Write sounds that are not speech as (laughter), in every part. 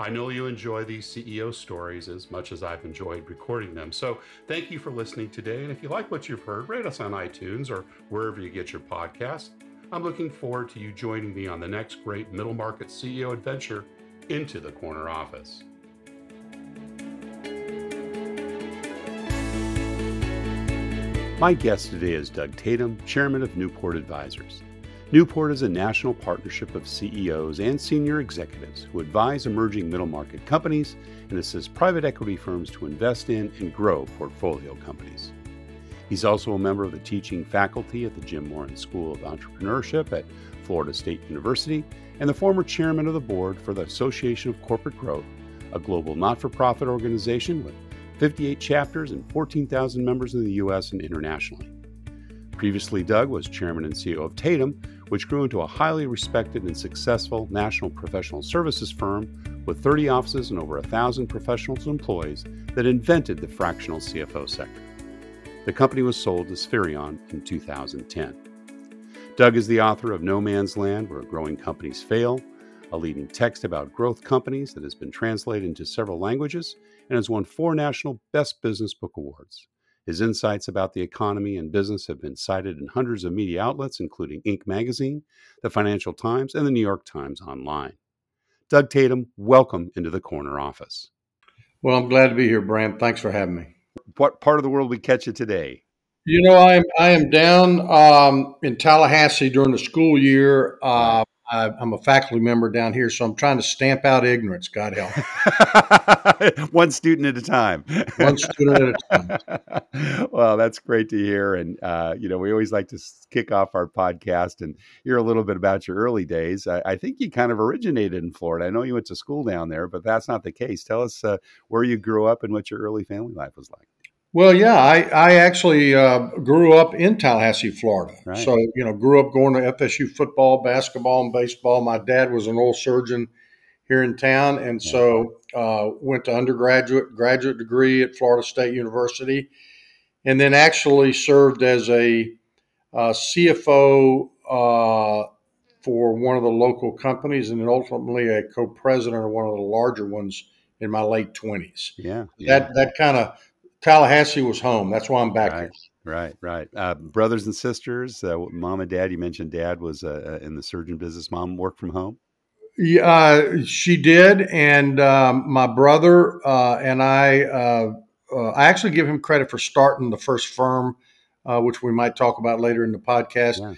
I know you enjoy these CEO stories as much as I've enjoyed recording them. So thank you for listening today. And if you like what you've heard, rate us on iTunes or wherever you get your podcasts. I'm looking forward to you joining me on the next great middle market CEO adventure into the corner office. My guest today is Doug Tatum, Chairman of Newport Advisors. Newport is a national partnership of CEOs and senior executives who advise emerging middle market companies and assist private equity firms to invest in and grow portfolio companies. He's also a member of the teaching faculty at the Jim Moran School of Entrepreneurship at Florida State University and the former chairman of the board for the Association of Corporate Growth, a global not for profit organization with 58 chapters and 14,000 members in the U.S. and internationally. Previously, Doug was chairman and CEO of Tatum, which grew into a highly respected and successful national professional services firm with 30 offices and over 1,000 professionals and employees that invented the fractional CFO sector. The company was sold to Spherion in 2010. Doug is the author of No Man's Land Where Growing Companies Fail, a leading text about growth companies that has been translated into several languages and has won four national Best Business Book Awards. His insights about the economy and business have been cited in hundreds of media outlets, including Inc. magazine, the Financial Times, and the New York Times online. Doug Tatum, welcome into the corner office. Well, I'm glad to be here, Brant. Thanks for having me. What part of the world we catch you today? You know, I am I am down um, in Tallahassee during the school year. Uh, I, am a faculty member down here, so I'm trying to stamp out ignorance. God help. (laughs) One student at a time. One student at a time. (laughs) well, that's great to hear. And uh, you know, we always like to kick off our podcast and hear a little bit about your early days. I, I think you kind of originated in Florida. I know you went to school down there, but that's not the case. Tell us uh, where you grew up and what your early family life was like. Well, yeah, I, I actually uh, grew up in Tallahassee, Florida. Right. So, you know, grew up going to FSU football, basketball, and baseball. My dad was an oral surgeon here in town. And so uh, went to undergraduate, graduate degree at Florida State University, and then actually served as a uh, CFO uh, for one of the local companies and then ultimately a co-president of one of the larger ones in my late 20s. Yeah. yeah. That, that kind of Tallahassee was home. That's why I'm back right, here. Right, right. Uh, brothers and sisters, uh, mom and dad. You mentioned dad was uh, uh in the surgeon business. Mom worked from home. Yeah, uh, she did, and um, my brother uh, and I. I actually give him credit for starting the first firm, which we might talk about later in the podcast. Yeah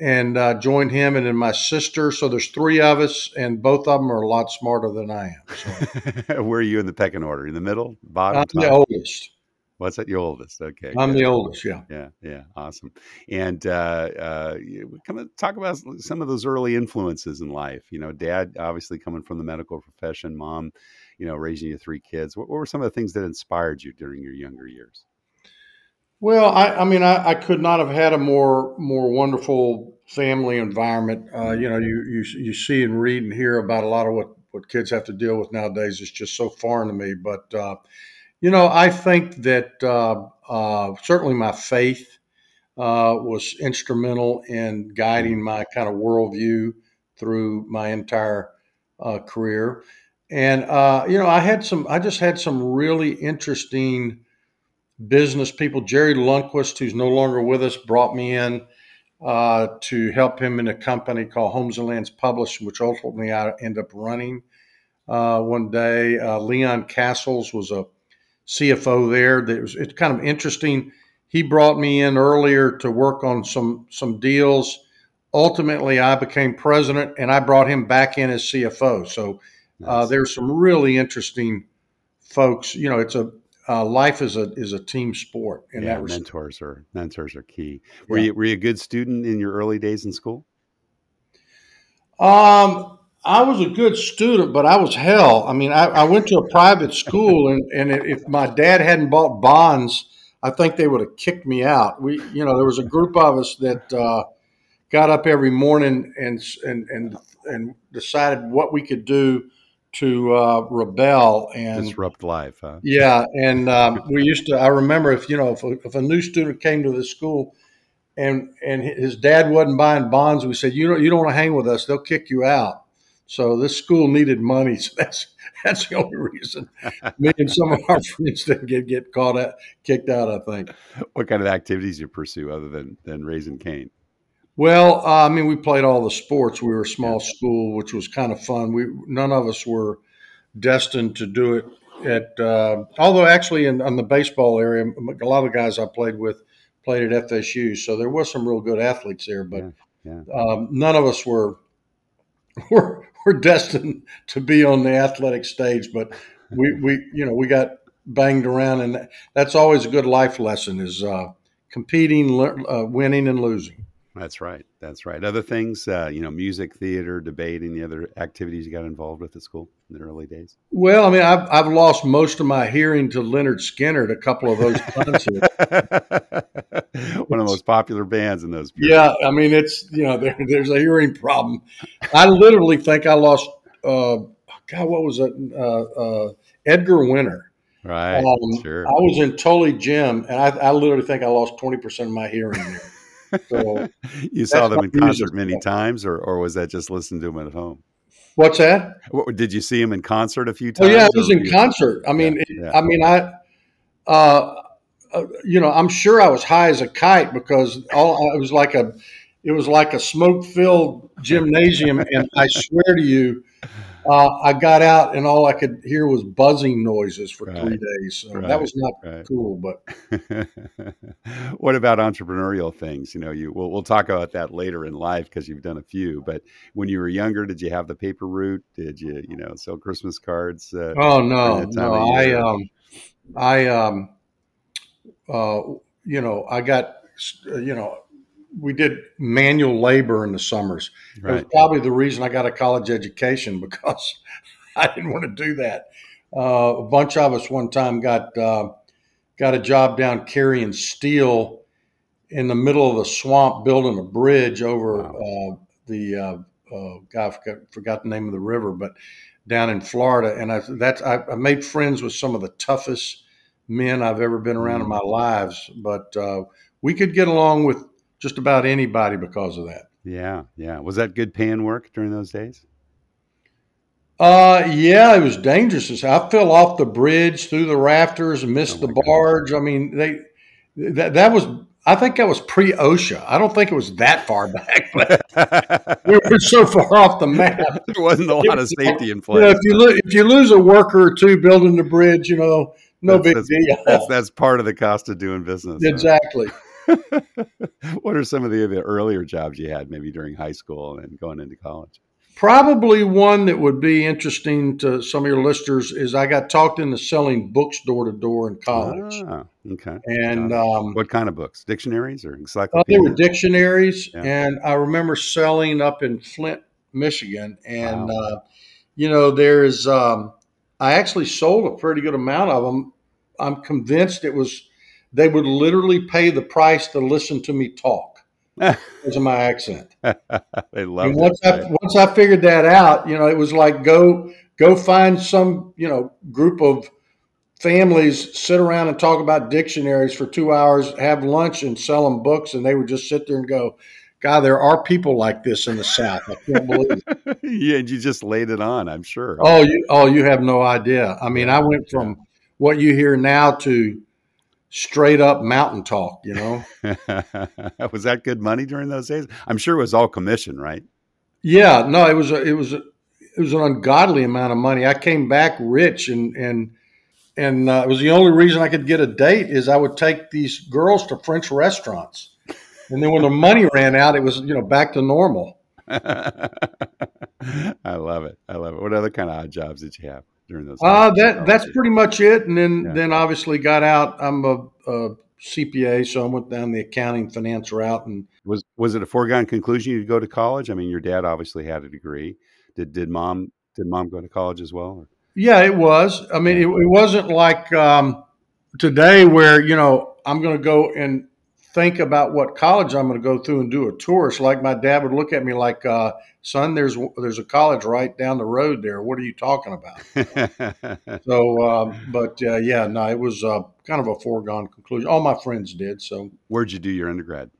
and uh, joined him and then my sister. So there's three of us, and both of them are a lot smarter than I am. So. (laughs) Where are you in the pecking order? In the middle, bottom? I'm top? the oldest. What's that? Your oldest? Okay. I'm the oldest. Yeah. Yeah. Yeah. Awesome. And uh, uh, come and talk about some of those early influences in life. You know, dad obviously coming from the medical profession, mom, you know, raising your three kids. What, what were some of the things that inspired you during your younger years? Well, I, I mean, I, I, could not have had a more more wonderful family environment. Uh, you know, you, you you see and read and hear about a lot of what what kids have to deal with nowadays. It's just so foreign to me. But uh, you know, I think that uh, uh, certainly my faith uh, was instrumental in guiding my kind of worldview through my entire uh, career. And uh, you know, I had some. I just had some really interesting business people. Jerry Lundquist, who's no longer with us, brought me in uh, to help him in a company called Homes and Lands Publishing, which ultimately I ended up running uh, one day. Leon Castles was a CFO there. That was it's kind of interesting. he brought me in earlier to work on some some deals. Ultimately, I became president, and I brought him back in as CFO. So uh, there's some really interesting folks. You know, it's a uh, life is a is a team sport. In yeah, that mentors are mentors are key. Were yeah. you were you a good student in your early days in school? Um, I was a good student, but I was hell. I mean, I, I went to a private school, and, and if my dad hadn't bought bonds, I think they would have kicked me out. We, you know, there was a group of us that uh, got up every morning and and and and decided what we could do to uh, rebel and disrupt life. Huh? Yeah, and um, we used to. I remember if you know if a, if a new student came to the school and and his dad wasn't buying bonds, we said you know you don't want to hang with us; they'll kick you out. So this school needed money, (laughs) so that's that's the only reason. Me and some of our (laughs) friends didn't get get caught out, kicked out. I think. What kind of activities you pursue other than than raising cane? Well, uh, I mean, we played all the sports. We were a small school, which was kind of fun. We none of us were destined to do it at. Uh, although actually, in, in the baseball area, a lot of the guys I played with played at FSU, so there was some real good athletes there. But yeah, yeah. Um, none of us were (laughs) were were destined to be on the athletic stage. But we we you know we got banged around, and that's always a good life lesson: is uh, competing, uh, winning, and losing. That's right. That's right. Other things, uh, you know, music, theater, debate, any other activities you got involved with at school in the early days? Well, I mean, I've, I've lost most of my hearing to Lynyrd Skynyrd at a couple of those concerts. (laughs) One of the most popular bands in those. Periods. Yeah, I mean, it's you know, there, there's a hearing problem. I literally think I lost. Uh, God, what was it? Uh, uh Edgar Winter. Right. Um, sure. I was in Tully Gym, and I, I literally think I lost twenty percent of my hearing there. So (laughs) you saw them in concert many times, or, or was that just listening to them at home? What's that? What, did you see him in concert a few times? Oh yeah, it was in you... concert. I mean, yeah, yeah. I mean, I, uh, uh, you know, I'm sure I was high as a kite because all it was like a, it was like a smoke filled gymnasium, and I swear to you, uh, I got out and all I could hear was buzzing noises for right. three days. So right. that was not right. cool. But (laughs) what about entrepreneurial things? You know, you we'll, we'll talk about that later in life because you've done a few. But when you were younger, did you have the paper route? Did you, you know, sell Christmas cards? Uh, oh no, no. I um, I um, uh, you know, I got you know we did manual labor in the summers. Right. It was probably the reason I got a college education (laughs) because I didn't want to do that. Uh, a bunch of us one time got uh, got a job down carrying steel in the middle of a swamp, building a bridge over wow. uh, the uh, uh, God, I forgot, forgot, the name of the river, but down in Florida. And I that's I, I made friends with some of the toughest men I've ever been around mm. in my lives. But uh, we could get along with just about anybody because of that. Yeah, yeah. Was that good paying work during those days? Uh, yeah, it was dangerous. I fell off the bridge through the rafters and missed oh the barge. I mean, they that that was. I think that was pre OSHA. I don't think it was that far (laughs) back, but (laughs) we were so far off the map. There wasn't a lot of safety in place. You know, if you lo- if you lose a worker or two building the bridge, you know, no that's, big that's, deal. That's that's part of the cost of doing business. Exactly. (laughs) what are some of the, the earlier jobs you had, maybe during high school and going into college? Probably one that would be interesting to some of your listeners is I got talked into selling books door to door in college. Ah, okay. And um, what kind of books? Dictionaries or encyclopedias? They were dictionaries, yeah. and I remember selling up in Flint, Michigan, and wow. uh, you know, there's um, I actually sold a pretty good amount of them. I'm convinced it was they would literally pay the price to listen to me talk (laughs) because of my accent. (laughs) they love once it, I once I figured that out, you know, it was like go go find some you know group of families sit around and talk about dictionaries for two hours, have lunch, and sell them books, and they would just sit there and go. God, there are people like this in the South. I can't believe it. (laughs) yeah, and you just laid it on, I'm sure. Oh, you oh, you have no idea. I mean, I went from what you hear now to straight up mountain talk, you know. (laughs) was that good money during those days? I'm sure it was all commission, right? Yeah, no, it was a, it was a, it was an ungodly amount of money. I came back rich and and and uh, it was the only reason I could get a date is I would take these girls to French restaurants, and then when the money ran out, it was you know back to normal. (laughs) I love it. I love it. What other kind of odd jobs did you have during those? Uh, that that's pretty much it. And then Yeah. then obviously got out. I'm a, a CPA, so I went down the accounting finance route, and was was it a foregone conclusion you'd go to college? I mean, your dad obviously had a degree. Did did mom did mom go to college as well? Or? yeah, it was. I mean, it, it wasn't like um, today where you know I'm going to go and think about what college I'm going to go through and do a tour. It's like my dad would look at me like, uh, "Son, there's there's a college right down the road there. What are you talking about?" (laughs) So, um, but uh, yeah, no, it was uh, kind of a foregone conclusion. All my friends did. So, Where'd you do your undergrad?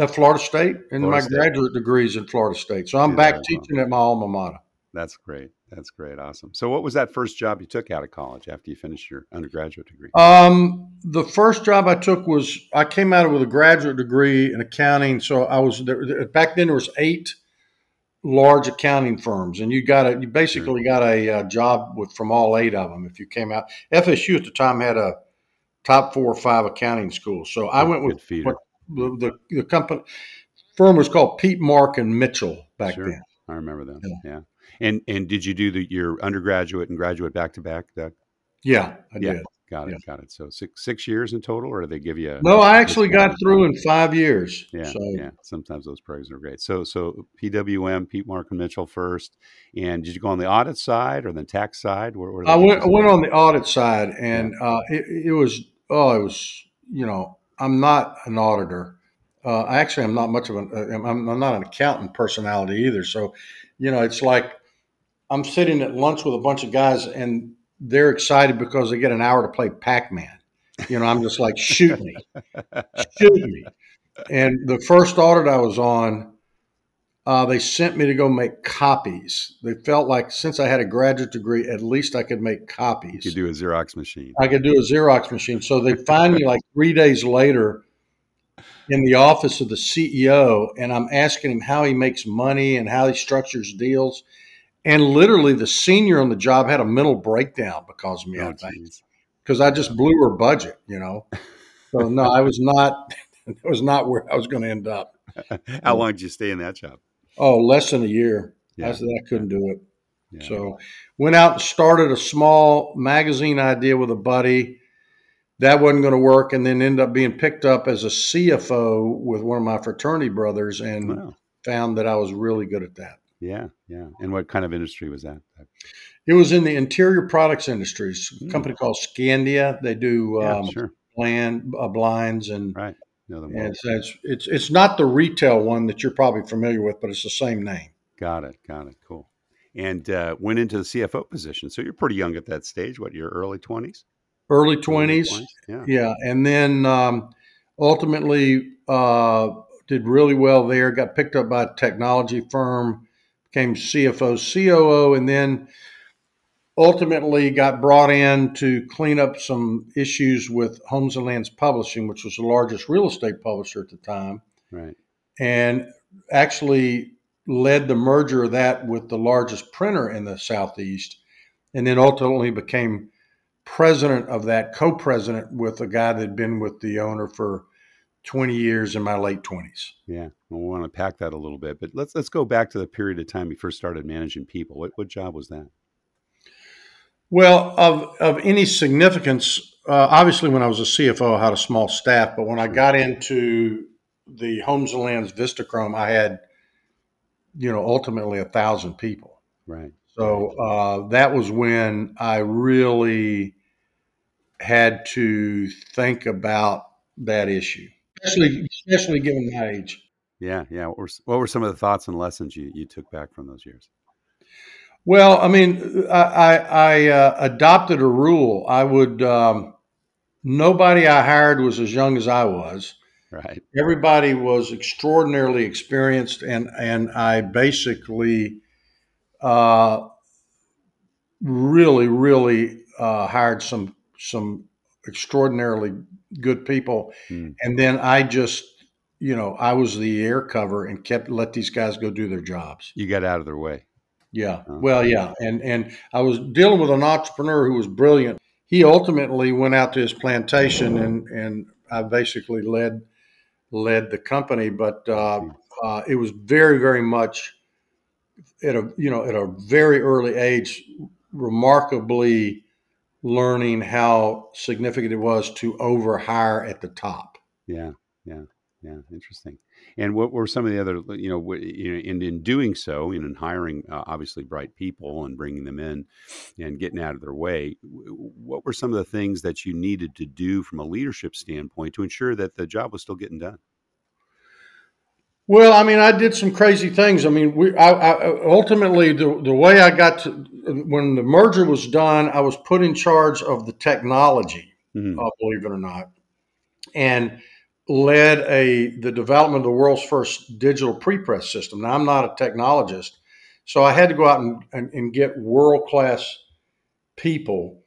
uh, Florida State, and Florida my State. graduate degrees in Florida State. So I'm Do back that as well. teaching at my alma mater. That's great. That's great. Awesome. So, what was that first job you took out of college after you finished your undergraduate degree? Um, the first job I took was I came out with a graduate degree in accounting. So I was there, back then. There was eight large accounting firms, and you got a you basically got a, uh job with from all eight of them if you came out. FSU at the time had a top four or five accounting schools. So I went with what the, the the company firm was called Peat Marwick Mitchell back Sure. then. I remember them. Yeah. Yeah. And and did you do the, your undergraduate and graduate back to back? Doug? Yeah, I Yeah. did. Got it. Yeah. Got it. So six six years in total, or do they give you? a- No, I actually got through in five years. Yeah, so yeah. Sometimes those programs are great. So, so PWM, Peat Marwick Mitchell first, and did you go on the audit side or the tax side? Where, where I went I went on the audit side, and uh, it, it was oh, it was you know I'm not an auditor. Uh, actually, I'm not much of an uh, I'm, I'm not an accountant personality either. So, you know, it's like I'm sitting at lunch with a bunch of guys, and they're excited because they get an hour to play Pac Man. You know, I'm just like shoot me, shoot me. And the first audit I was on, uh, they sent me to go make copies. They felt like since I had a graduate degree, at least I could make copies. You could do a Xerox machine. I could do a Xerox machine. So they find me like three days later in the office of the CEO, and I'm asking him how he makes money and how he structures deals. And literally, the senior on the job had a mental breakdown because of me. Oh, I think because I just blew her budget, you know. So (laughs) no, I was not. (laughs) That was not where I was going to end up. (laughs) How long did you stay in that job? Oh, less than a year. Yeah. I said I couldn't do it. Yeah. So went out and started a small magazine idea with a buddy. That wasn't going to work, and then ended up being picked up as a CFO with one of my fraternity brothers, and Wow. found that I was really good at that. Yeah, yeah. And what kind of industry was that? It was in the interior products industries. A Hmm. company called Scandia. They do Yeah, um, sure. uh, blinds and Right. And well. it's, it's it's it's not the retail one that you're probably familiar with, but it's the same name. Got it. Got it. Cool. And uh, went into the CFO position. So you're pretty young at that stage. What, your early 20s? Early twenties, Yeah. yeah, and then um, ultimately uh, did really well there. Got picked up by a technology firm, became CFO, COO, and then ultimately got brought in to clean up some issues with Homes and Lands Publishing, which was the largest real estate publisher at the time. Right. and actually led the merger of that with the largest printer in the southeast and then ultimately became president of that co-president with a guy that had been with the owner for 20 years in my late 20s Yeah. Well, we want to pack that a little bit, but let's let's go back to the period of time you first started managing people. What what job was that? well of, of any significance uh, obviously when i was a cfo i had a small staff but when i got into the homes and lands vistachrome i had you know ultimately a thousand people Right. So uh, that was when I really had to think about that issue, especially especially given my age. Yeah. Yeah. What were, what were some of the thoughts and lessons you, you took back from those years? Well, I mean, I, I, I uh, adopted a rule. I would um, nobody I hired was as young as I was. Right. Everybody was extraordinarily experienced, and and I basically uh, really, really uh, hired some some extraordinarily good people, Hmm. and then I just, you know, I was the air cover and kept let these guys go do their jobs. You got out of their way. Yeah, Oh. well, yeah, and and I was dealing with an entrepreneur who was brilliant. he ultimately went out to his plantation, and and I basically led led the company. But uh, uh, it was very very much at a you know at a very early age, remarkably learning how significant it was to overhire at the top. Yeah, yeah, yeah. Interesting. And what were some of the other, you know, you know, and in doing so, and in hiring uh, obviously bright people and bringing them in and getting out of their way, what were some of the things that you needed to do from a leadership standpoint to ensure that the job was still getting done? Well, I mean, I did some crazy things. I mean, we I, I, ultimately the the way I got to when the merger was done, I was put in charge of the technology. Mm-hmm. Uh, believe it or not, and led a the development of the world's first digital pre-press system. Now, I'm not a technologist, so I had to go out and, and, and get world class people,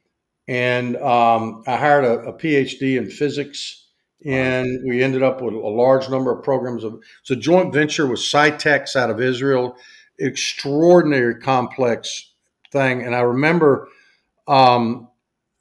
and um, I hired a, a PhD in physics and we ended up with a large number of programs. Of, it's a joint venture with Scitex out of Israel, extraordinary complex thing. And I remember um,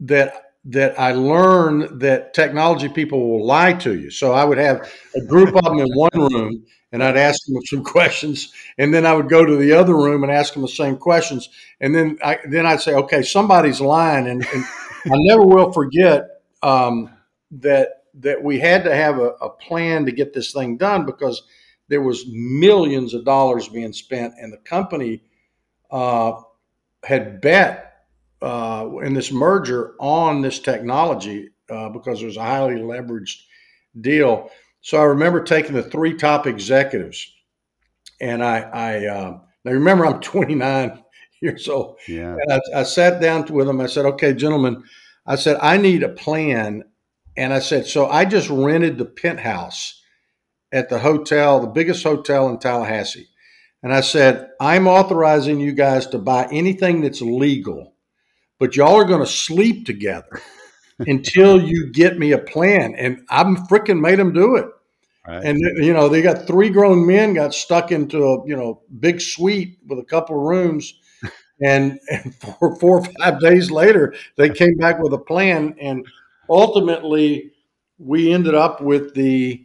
that that I learned that technology people will lie to you. So I would have a group of them in one room, and I'd ask them some questions, and then I would go to the other room and ask them the same questions, and then I then I'd say, okay, somebody's lying, and, and I never will forget um, that that we had to have a, a, plan to get this thing done because there was millions of dollars being spent, and the company uh, had bet uh, in this merger on this technology uh, because it was a highly leveraged deal. So I remember taking the three top executives, and I, I uh, now remember I'm (laughs) 29 years old. Yeah. And I, I sat down with them. I said, "Okay, gentlemen," I said, "I need a plan and I said, so I just rented the penthouse at the hotel, the biggest hotel in Tallahassee. And I said, I'm authorizing you guys to buy anything that's legal, but y'all are going to sleep together (laughs) until you get me a plan. And I'm freaking made them do it. Right. And you know, they got three grown men got stuck into a you know big suite with a couple of rooms, (laughs) and and four four or five days later they came back with a plan. And ultimately, we ended up with the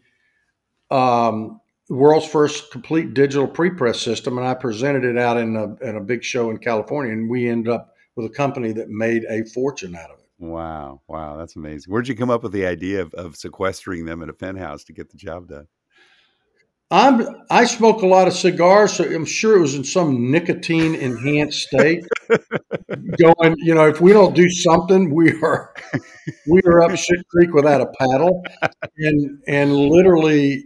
um, world's first complete digital pre-press system, and I presented it out in a, in a big show in California, and we ended up with a company that made a fortune out of it. Wow, wow, that's amazing. Where'd you come up with the idea of, of sequestering them in a penthouse to get the job done? I'm I smoke a lot of cigars, so I'm sure it was in some nicotine enhanced state. going, you know, if we don't do something, we are we are up shit creek without a paddle. And and literally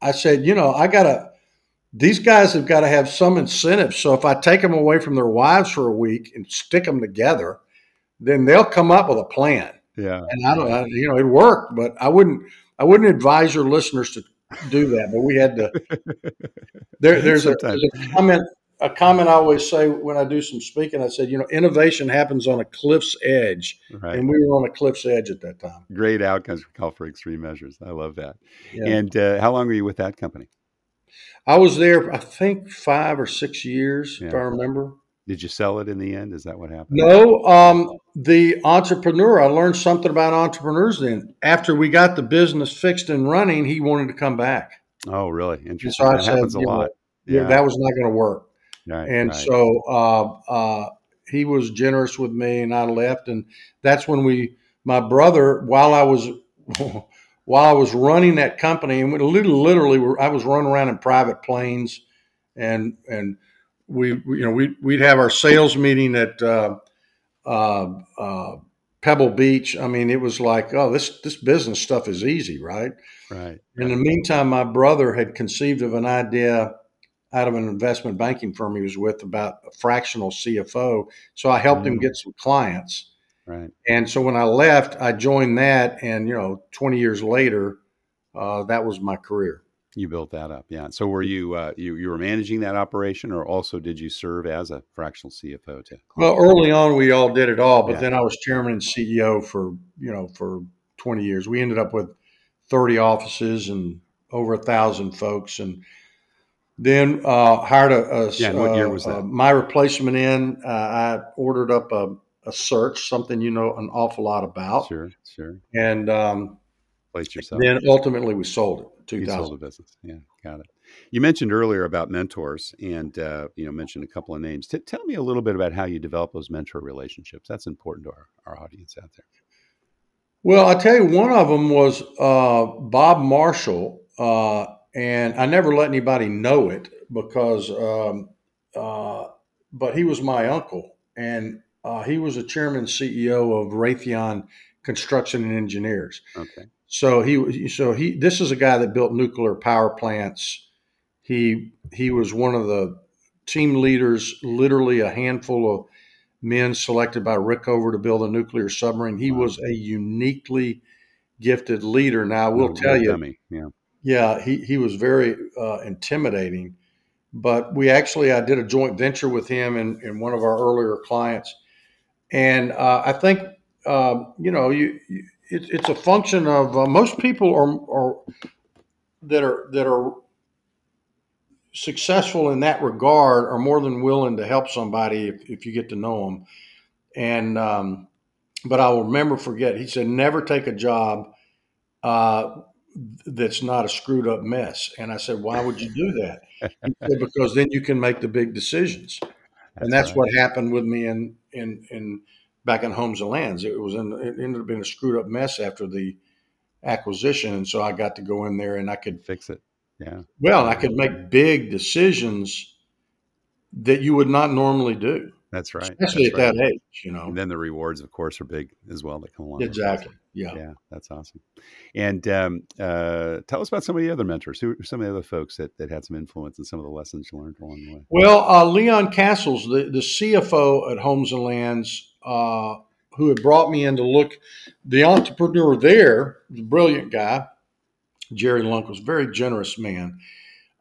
I said, you know, I gotta these guys have got to have some incentive. So if I take them away from their wives for a week and stick them together, then they'll come up with a plan. Yeah. And I don't, I, you know, it worked, but I wouldn't, I wouldn't advise your listeners to do that, but we had to. (laughs) There, there's, a, there's, a, comment. A comment I always say when I do some speaking. I said, you know, innovation happens on a cliff's edge, right. and we were on a cliff's edge at that time. Great outcomes we call for extreme measures. I love that. Yeah. And uh, how long were you with that company? I was there, I think, five or six years, yeah. if I remember. Did you sell it in the end? Is that what happened? No. Um, the entrepreneur, I learned something about entrepreneurs then. After we got the business fixed and running, he wanted to come back. Oh, really? Interesting. So that said, happens a lot. Know, yeah. That was not going to work. Right, and right. so uh, uh, he was generous with me, and I left. And that's when we, my brother, while I was. (laughs) while I was running that company, and literally, I was running around in private planes, and and we, we you know we we'd have our sales meeting at uh, uh, uh, Pebble Beach. I mean, it was like, oh, this this business stuff is easy, right? Right. In the meantime, my brother had conceived of an idea out of an investment banking firm he was with about a fractional CFO. So I helped mm. him get some clients. Right. And so when I left, I joined that, and you know, 20 years later, uh, that was my career. You built that up, yeah. So were you uh, you you were managing that operation, or also did you serve as a fractional CFO too? Well, early on we all did it all, but yeah. then I was chairman and CEO for you know for twenty years. We ended up with thirty offices and over a thousand folks, and then uh, hired a, a yeah. what year was uh, that? my replacement in. Uh, I ordered up a a search, something you know an awful lot about. Sure, sure. And um, Place yourself. then ultimately we sold it. 2000. sold the business. Yeah, got it. You mentioned earlier about mentors, and uh, you know mentioned a couple of names. T- tell me a little bit about how you develop those mentor relationships. That's important to our, our audience out there. Well, I tell you, one of them was uh, Bob Marshall, uh, and I never let anybody know it because, um, uh, but he was my uncle, and uh, he was a chairman CEO of Raytheon Construction and Engineers. Okay. So he, so he, this is a guy that built nuclear power plants. He he was one of the team leaders, literally a handful of men selected by Rickover to build a nuclear submarine. He Wow. was a uniquely gifted leader. Now, I will No- tell you. Yeah. yeah, he, he was very uh, intimidating. But we actually, I did a joint venture with him and, and one of our earlier clients. And uh, I think, um, you know, you, you it, it's a function of uh, most people are, are that are that are successful in that regard are more than willing to help somebody if, if you get to know them. And um, but I will remember forget. He said never take a job uh, that's not a screwed up mess. And I said, why would you do that? He said, because then you can make the big decisions. (laughs) and that's right. what happened with me in in in back in Homes and Lands. It was in, it ended up being a screwed up mess after the acquisition, and so I got to go in there and I could fix it. Yeah. well, I could make big decisions that you would not normally do, That's right. especially That's at right. that age. You know, And then the rewards, of course, are big as well that come along. exactly. Yeah. Yeah, that's awesome. And um, uh, tell us about some of the other mentors. Who are some of the other folks that, that had some influence and some of the lessons you learned along the way? Well, uh, Leon Castles, the, the CFO at Homes and Lands, uh, who had brought me in to look, the entrepreneur there, a brilliant guy, Jerry Lunk was a very generous man,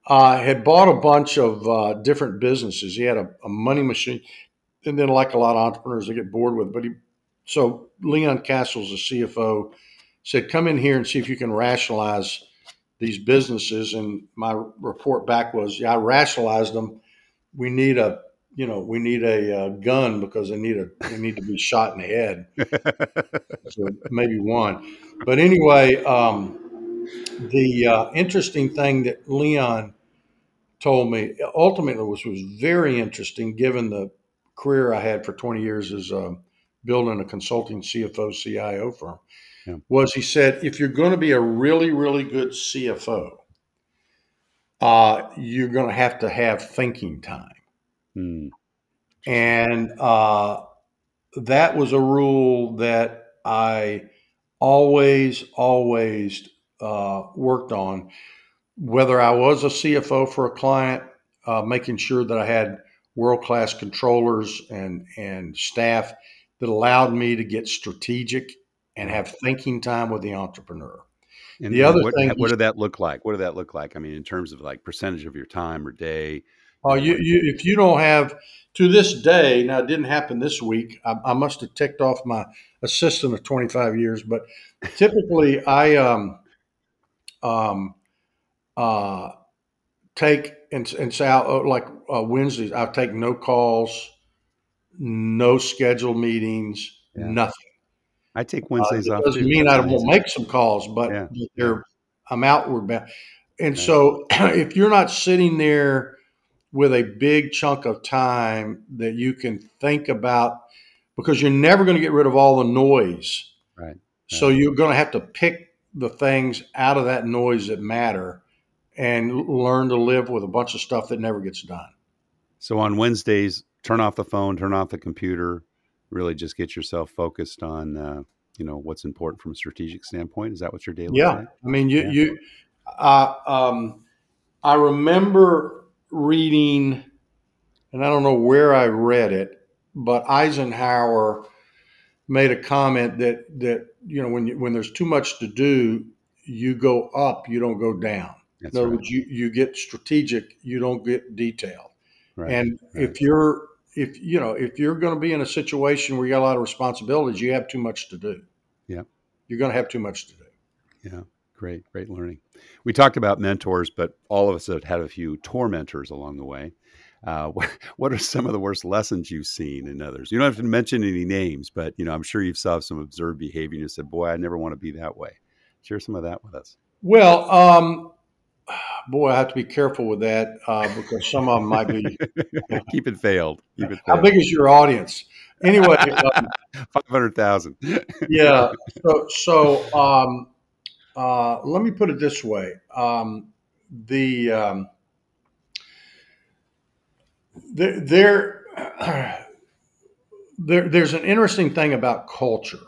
uh, had bought a bunch of uh, different businesses. He had a, a money machine, and then like a lot of entrepreneurs, they get bored with. it. But he, so Leon Castles, the CFO, said, "Come in here and see if you can rationalize these businesses." And my report back was, "Yeah, I rationalized them. We need a, you know, we need a uh, gun because they need a, they need to be (laughs) shot in the head." (laughs) so maybe one. But anyway, um, the uh, interesting thing that Leon told me ultimately was was very interesting, given the career I had for 20 years as um, building a consulting CFO CIO firm. Yeah. Was he said if you're going to be a really really good CFO, uh, you're going to have to have thinking time. Hmm. And uh, that was a rule that I always, always uh, worked on. Whether I was a CFO for a client, uh, making sure that I had world class controllers and, and staff that allowed me to get strategic and have thinking time with the entrepreneur. And, The other what, thing what did that look like? What did that look like? I mean, in terms of like percentage of your time or day. Oh, you, you if you don't have to this day, now it didn't happen this week. I, I must have ticked off my assistant of 25 years, but typically I um um uh take and, and say I'll, uh, like uh, Wednesdays I'll take no calls, no scheduled meetings, Yeah. nothing. I take Uh, Wednesdays it off. doesn't too. mean I won't make some calls, but Yeah, they're I'm outward bound. And so (clears throat) if you're not sitting there with a big chunk of time that you can think about, because you're never going to get rid of all the noise. Right. So Right. you're going to have to pick the things out of that noise that matter and learn to live with a bunch of stuff that never gets done. So on Wednesdays, turn off the phone, turn off the computer. Really, just get yourself focused on uh, you know what's important from a strategic standpoint. Is that what your day looks Yeah, like? I mean, you Yeah. you, uh, um, I remember reading, and I don't know where I read it, but Eisenhower made a comment that that you know when you, when there's too much to do, you go up, you don't go down. That's In other right. words, you you get strategic, you don't get detailed. right. And right. if you're if you know if you're going to be in a situation where you got a lot of responsibilities, you have too much to do. Yep. You're going to have too much to do. Yeah, great, great learning. We talked about mentors, but all of us have had a few tormentors along the way. Uh, what, (laughs) what are some of the worst lessons you've seen in others? You don't have to mention any names, but you know, I'm sure you've saw some observed behavior and you said, "Boy, I never want to be that way." Share some of that with us. Well, um, boy, I have to be careful with that uh, because some of them might be. (laughs) Keep it veiled. Keep it How big is your audience? Anyway, um, (laughs) five hundred thousand. (laughs) yeah. So, so um, uh, let me put it this way: um, the um, there, there, (clears throat) there, there's an interesting thing about culture.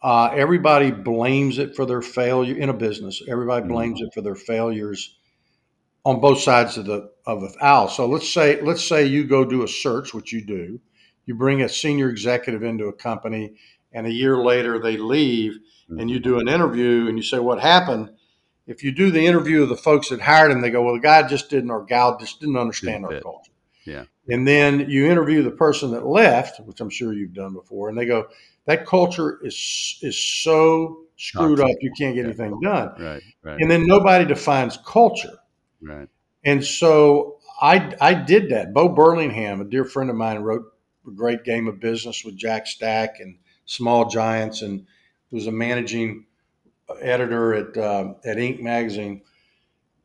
Uh, everybody blames it for their failure in a business. Everybody Mhm. blames it for their failures on both sides of the of the aisle. So let's say let's say you go do a search, which you do. You bring a senior executive into a company, and a year later they leave, and you do an interview, and you say what happened. If you do the interview of the folks that hired him, they go, "Well, the guy just didn't, or gal just didn't understand Didn't our fit. culture." Yeah. And then you interview the person that left, which I'm sure you've done before, and they go, "That culture is is so screwed up, you can't get Yeah. anything done." Right. Right. And then nobody defines culture. right. And so I I did that. Bo Burlingham, a dear friend of mine, wrote a great game of business with Jack Stack and Small Giants, and was a managing editor at um, at Inc. magazine.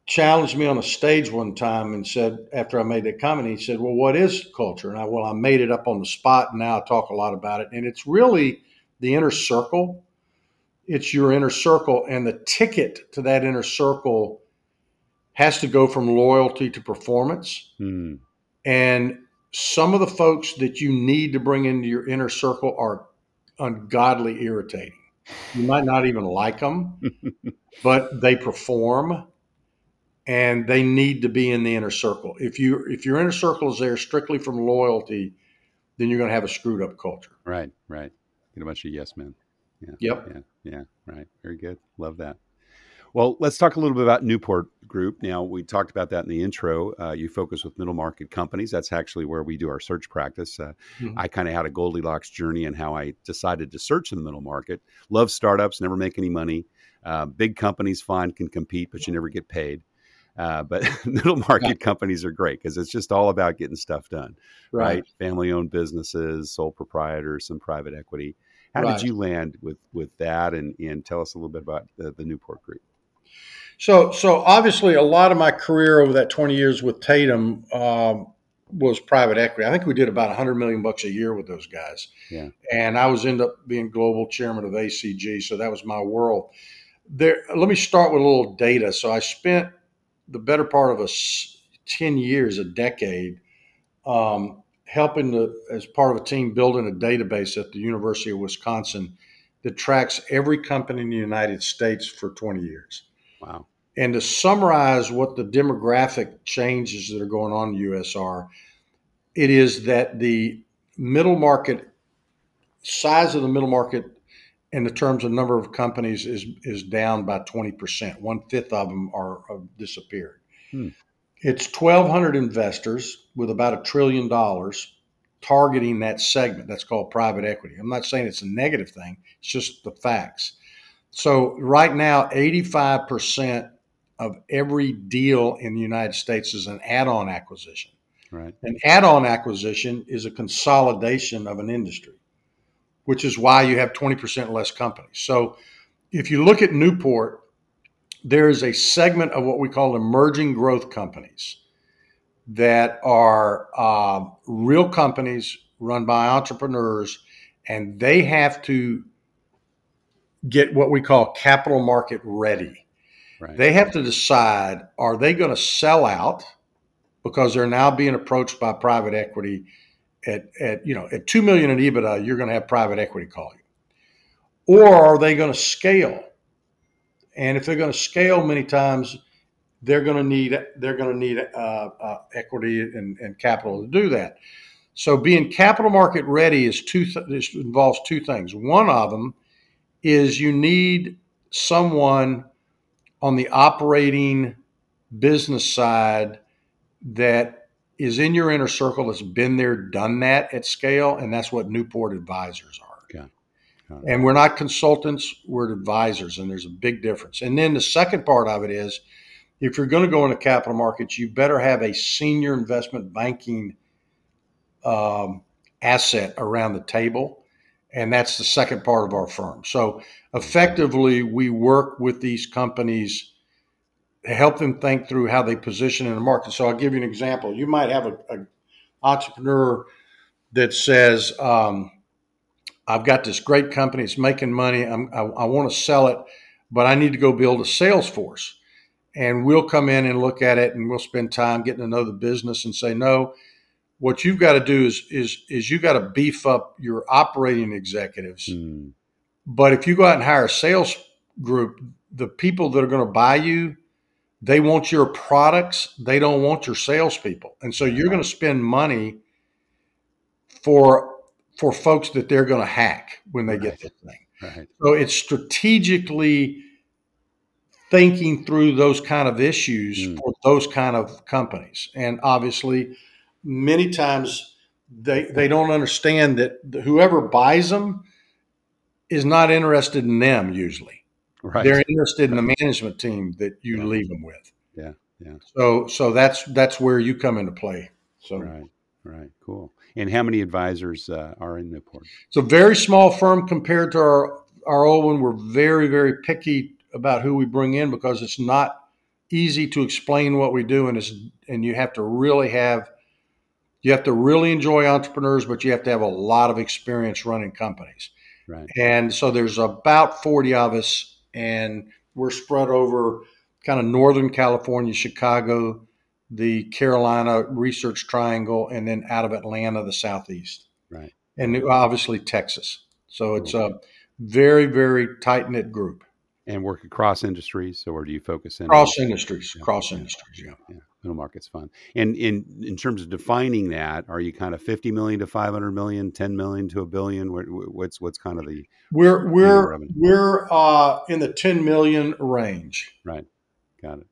Challenged me on a stage one time and said, after I made that comment, he said, "Well, what is culture?" And I, well, I made it up on the spot, and now I talk a lot about it. And it's really the inner circle. It's your inner circle, and the ticket to that inner circle has to go from loyalty to performance. Hmm. And some of the folks that you need to bring into your inner circle are ungodly irritating. You might not even like them, (laughs) but they perform and they need to be in the inner circle. If you if your inner circle is there strictly from loyalty, then you're going to have a screwed up culture. Right. Right. Get a bunch of yes men. Yeah. Yep. Yeah. Yeah. Right. Very good. Love that. Well, let's talk a little bit about Newport Group. Now, we talked about that in the intro. Uh, you focus with middle market companies. That's actually where we do our search practice. Uh, Mhm. I kind of had a Goldilocks journey and how I decided to search in the middle market. Love startups, never make any money. Uh, big companies, fine, can compete, but you never get paid. Uh, but (laughs) middle market companies are great because it's just all about getting stuff done, right? Family owned businesses, sole proprietors, some private equity. How Right. did you land with with that? And and tell us a little bit about the, the Newport Group. So, so obviously, a lot of my career over that 20 years with Tatum um, was private equity. I think we did about 100 million bucks a year with those guys. Yeah. And I was end up being global chairman of ACG, so that was my world. There, let me start with a little data. So I spent the better part of a s- 10 years, a decade, um, helping to, as part of a team building a database at the University of Wisconsin that tracks every company in the United States for 20 years. Wow. And to summarize what the demographic changes that are going on in the US are, it is that the middle market size of the middle market in the terms of number of companies is is down by 20%. One fifth of them are have disappeared. Hmm. It's 1,200 investors with about a trillion dollars targeting that segment. That's called private equity. I'm not saying it's a negative thing, it's just the facts. So, right now, 85% of every deal in the United States is an add on acquisition. Right. An add on acquisition is a consolidation of an industry, which is why you have 20% less companies. So, if you look at Newport, there is a segment of what we call emerging growth companies that are uh, real companies run by entrepreneurs, and they have to get what we call capital market ready. Right. They have to decide are they going to sell out because they're now being approached by private equity at, at you know at 2 million in EBITDA you're going to have private equity call you or are they going to scale? And if they're going to scale many times they're going to need they're going to need uh, uh, equity and, and capital to do that. So being capital market ready is two th- this involves two things. One of them is you need someone on the operating business side that is in your inner circle that's been there, done that at scale, and that's what Newport advisors are. Okay. And we're not consultants, we're advisors, and there's a big difference. And then the second part of it is if you're going to go into capital markets, you better have a senior investment banking um, asset around the table. And that's the second part of our firm. So effectively, we work with these companies help them think through how they position in the market. So I'll give you an example. You might have an entrepreneur that says, um, I've got this great company, it's making money, I'm, I, I want to sell it, but I need to go build a sales force. And we'll come in and look at it and we'll spend time getting to know the business and say, no, what you've got to do is is is you got to beef up your operating executives. Mm. But if you go out and hire a sales group, the people that are going to buy you, they want your products. They don't want your salespeople, and so you're going to spend money for for folks that they're going to hack when they right. get this thing. Right. So it's strategically thinking through those kind of issues mm. for those kind of companies, and obviously many times they they don't understand that whoever buys them is not interested in them usually. Right. They're interested in the management team that you leave them with. Yeah. Yeah. So so that's that's where you come into play. So right. Right. Cool. And how many advisors uh, are in Newport? It's a very small firm compared to our our old one. We're very very picky about who we bring in because it's not easy to explain what we do, and it's and you have to really have you have to really enjoy entrepreneurs, but you have to have a lot of experience running companies. Right. And so there's about 40 of us, and we're spread over kind of Northern California, Chicago, the Carolina Research Triangle, and then out of Atlanta, the Southeast. Right. And obviously Texas. So it's a very, very tight knit group. And work across industries, or do you focus in cross industries? Yeah. Cross industries, yeah. yeah middle market's fun. And in in terms of defining that, are you kind of 50 million to 500 million, 10 million to a billion? What's what's kind of the We're we're we're uh, in the 10 million range. Right. Got it.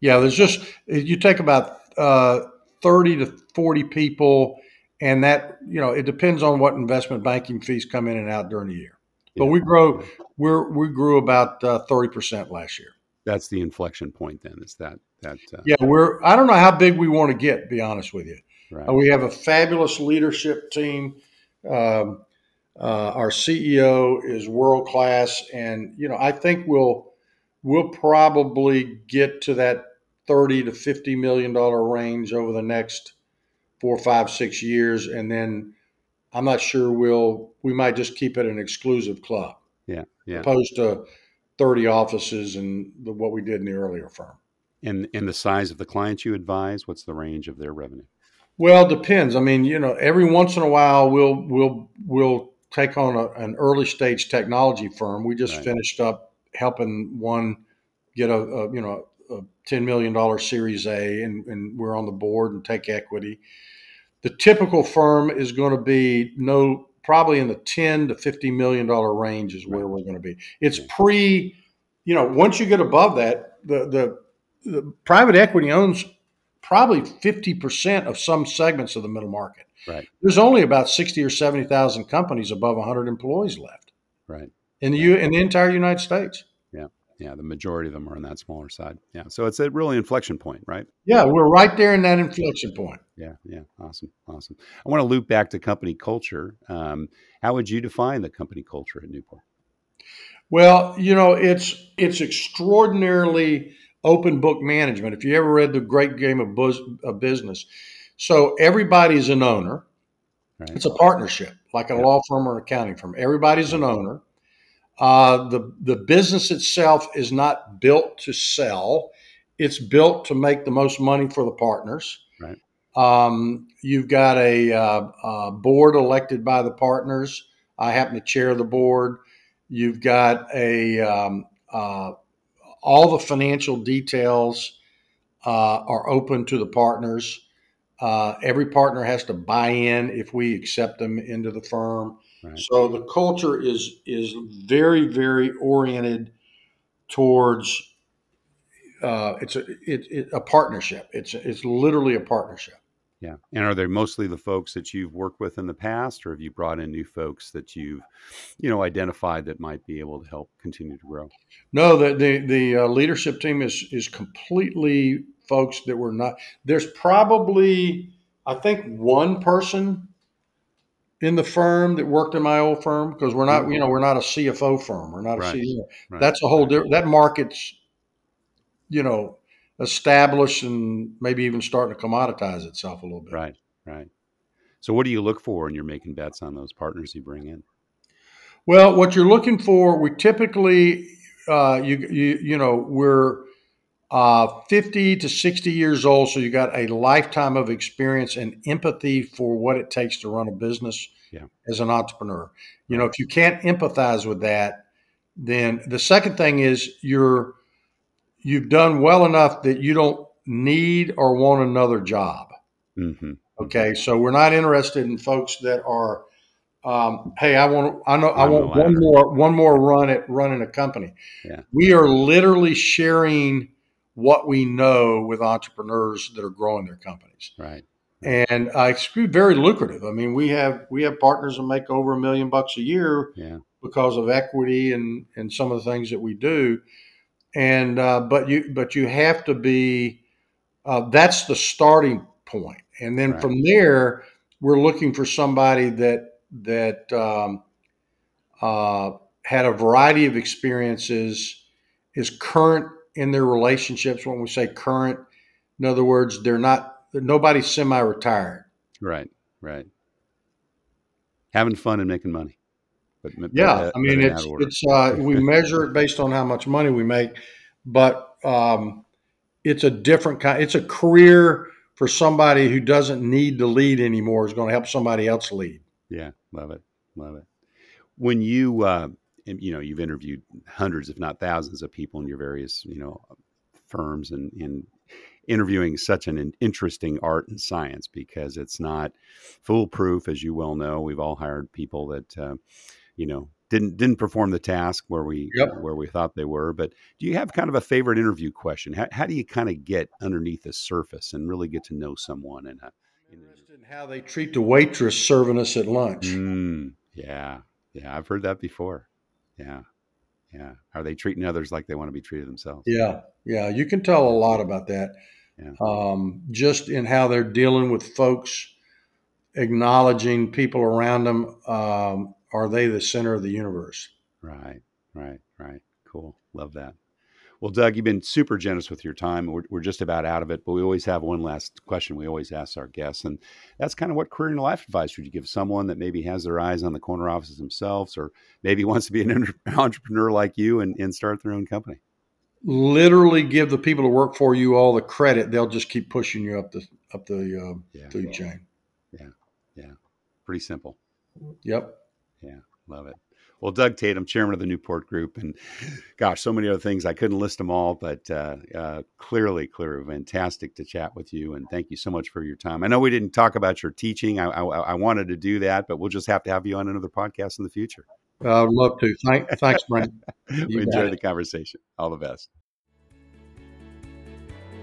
Yeah, there's just you take about uh, 30 to 40 people and that, you know, it depends on what investment banking fees come in and out during the year. But yeah. we grow we're we grew about uh, 30% last year that's the inflection point then is that that uh, yeah we're i don't know how big we want to get to be honest with you. Right. uh, we have a fabulous leadership team. Um, uh, our ceo is world class and you know i think we'll we'll probably get to that 30 to 50 million dollar range over the next four five six years and then i'm not sure we'll we might just keep it an exclusive club. Yeah yeah. Opposed to 30 offices and the, what we did in the earlier firm. And, and the size of the clients you advise, what's the range of their revenue? Well, it depends. I mean, you know, every once in a while we'll we'll we'll take on a, an early stage technology firm. We just right. finished up helping one get a, a you know a ten million dollar Series A, and, and we're on the board and take equity. The typical firm is going to be no probably in the 10 to 50 million dollar range is where we're going to be. It's pre, you know, once you get above that, the the, the private equity owns probably 50% of some segments of the middle market. Right. There's only about 60 or 70,000 companies above 100 employees left. Right. In the U. in the entire United States. Yeah. The majority of them are on that smaller side. Yeah, so it's a really inflection point, right? Yeah, we're right there in that inflection point. Yeah, yeah, awesome, awesome. I want to loop back to company culture. Um, how would you define the company culture at Newport? Well, you know, it's it's extraordinarily open book management. If you ever read the Great Game of, Buzz, of Business, so everybody's an owner. Right. It's a partnership, like a yep. law firm or accounting firm. Everybody's an owner. Uh, the the business itself is not built to sell; it's built to make the most money for the partners. Right. Um, you've got a, uh, a, board elected by the partners. I happen to chair the board. You've got a um, uh, all the financial details uh, are open to the partners. Uh, every partner has to buy in if we accept them into the firm. Right. So the culture is is very very oriented towards uh, it's a it, it, a partnership. It's it's literally a partnership. Yeah. And are they mostly the folks that you've worked with in the past, or have you brought in new folks that you've, you know, identified that might be able to help continue to grow? No, the the, the uh, leadership team is is completely folks that were not. There's probably I think one person in the firm that worked in my old firm because we're not you know we're not a CFO firm. We're not Right. a CEO. Right. That's a whole different. That market's you know established and maybe even starting to commoditize itself a little bit. right. Right. So, what do you look for when you're making bets on those partners you bring in? Well, what you're looking for, we typically, uh, you, you, you know, we're uh, 50 to 60 years old, so you got a lifetime of experience and empathy for what it takes to run a business Yeah. as an entrepreneur. You know, if you can't empathize with that, then the second thing is you're you've done well enough that you don't need or want another job. Mm-hmm. Okay, so we're not interested in folks that are, um, hey, I want, I know, I want one more, one more run at running a company. Yeah. We are literally sharing what we know with entrepreneurs that are growing their companies, Right. and uh, it's very lucrative. I mean, we have we have partners that make over a million bucks a year Yeah. because of equity and and some of the things that we do. And uh, but you but you have to be uh, that's the starting point, and then Right. from there we're looking for somebody that that um, uh, had a variety of experiences, is current in their relationships. When we say current, in other words, they're not nobody's semi-retired. Right. Right. Having fun and making money. But, but, Yeah, uh, I mean it's it's uh, we measure it based on how much money we make, but um, it's a different kind. It's a career for somebody who doesn't need to lead anymore. Is going to help somebody else lead. Yeah, love it, love it. When you, uh, you know, you've interviewed hundreds, if not thousands, of people in your various, you know, firms, and in interviewing such an interesting art and science because it's not foolproof, as you well know. We've all hired people that, uh, you know, didn't didn't perform the task where we Yep. where we thought they were. But do you have kind of a favorite interview question? How, how do you kind of get underneath the surface and really get to know someone? And in? Interested in how they treat the waitress serving us at lunch. Mm, yeah, yeah, I've heard that before. Yeah, yeah. Are they treating others like they want to be treated themselves? Yeah, yeah, you can tell a lot about that. Yeah. Um, just in how they're dealing with folks, acknowledging people around them. Um, are they the center of the universe? Right, right, right. Cool. Love that. Well, Doug, you've been super generous with your time. We're, we're just about out of it, but we always have one last question we always ask our guests. And that's kind of what career and life advice would you give someone that maybe has their eyes on the corner offices themselves or maybe (laughs) wants to be an entrepreneur like you and, and start their own company? Literally, give the people who work for you all the credit. They'll just keep pushing you up the up the uh, Yeah. food chain. Yeah, yeah, pretty simple. Yep. Yeah, love it. Well, Doug Tatum, chairman of the Newport Group, and gosh, so many other things. I couldn't list them all, but uh, uh, clearly, clearly, fantastic to chat with you. And thank you so much for your time. I know we didn't talk about your teaching. I, I, I wanted to do that, but we'll just have to have you on another podcast in the future. I'd love to. Thank, thanks, Brent. (laughs) we enjoyed it. the conversation. All the best.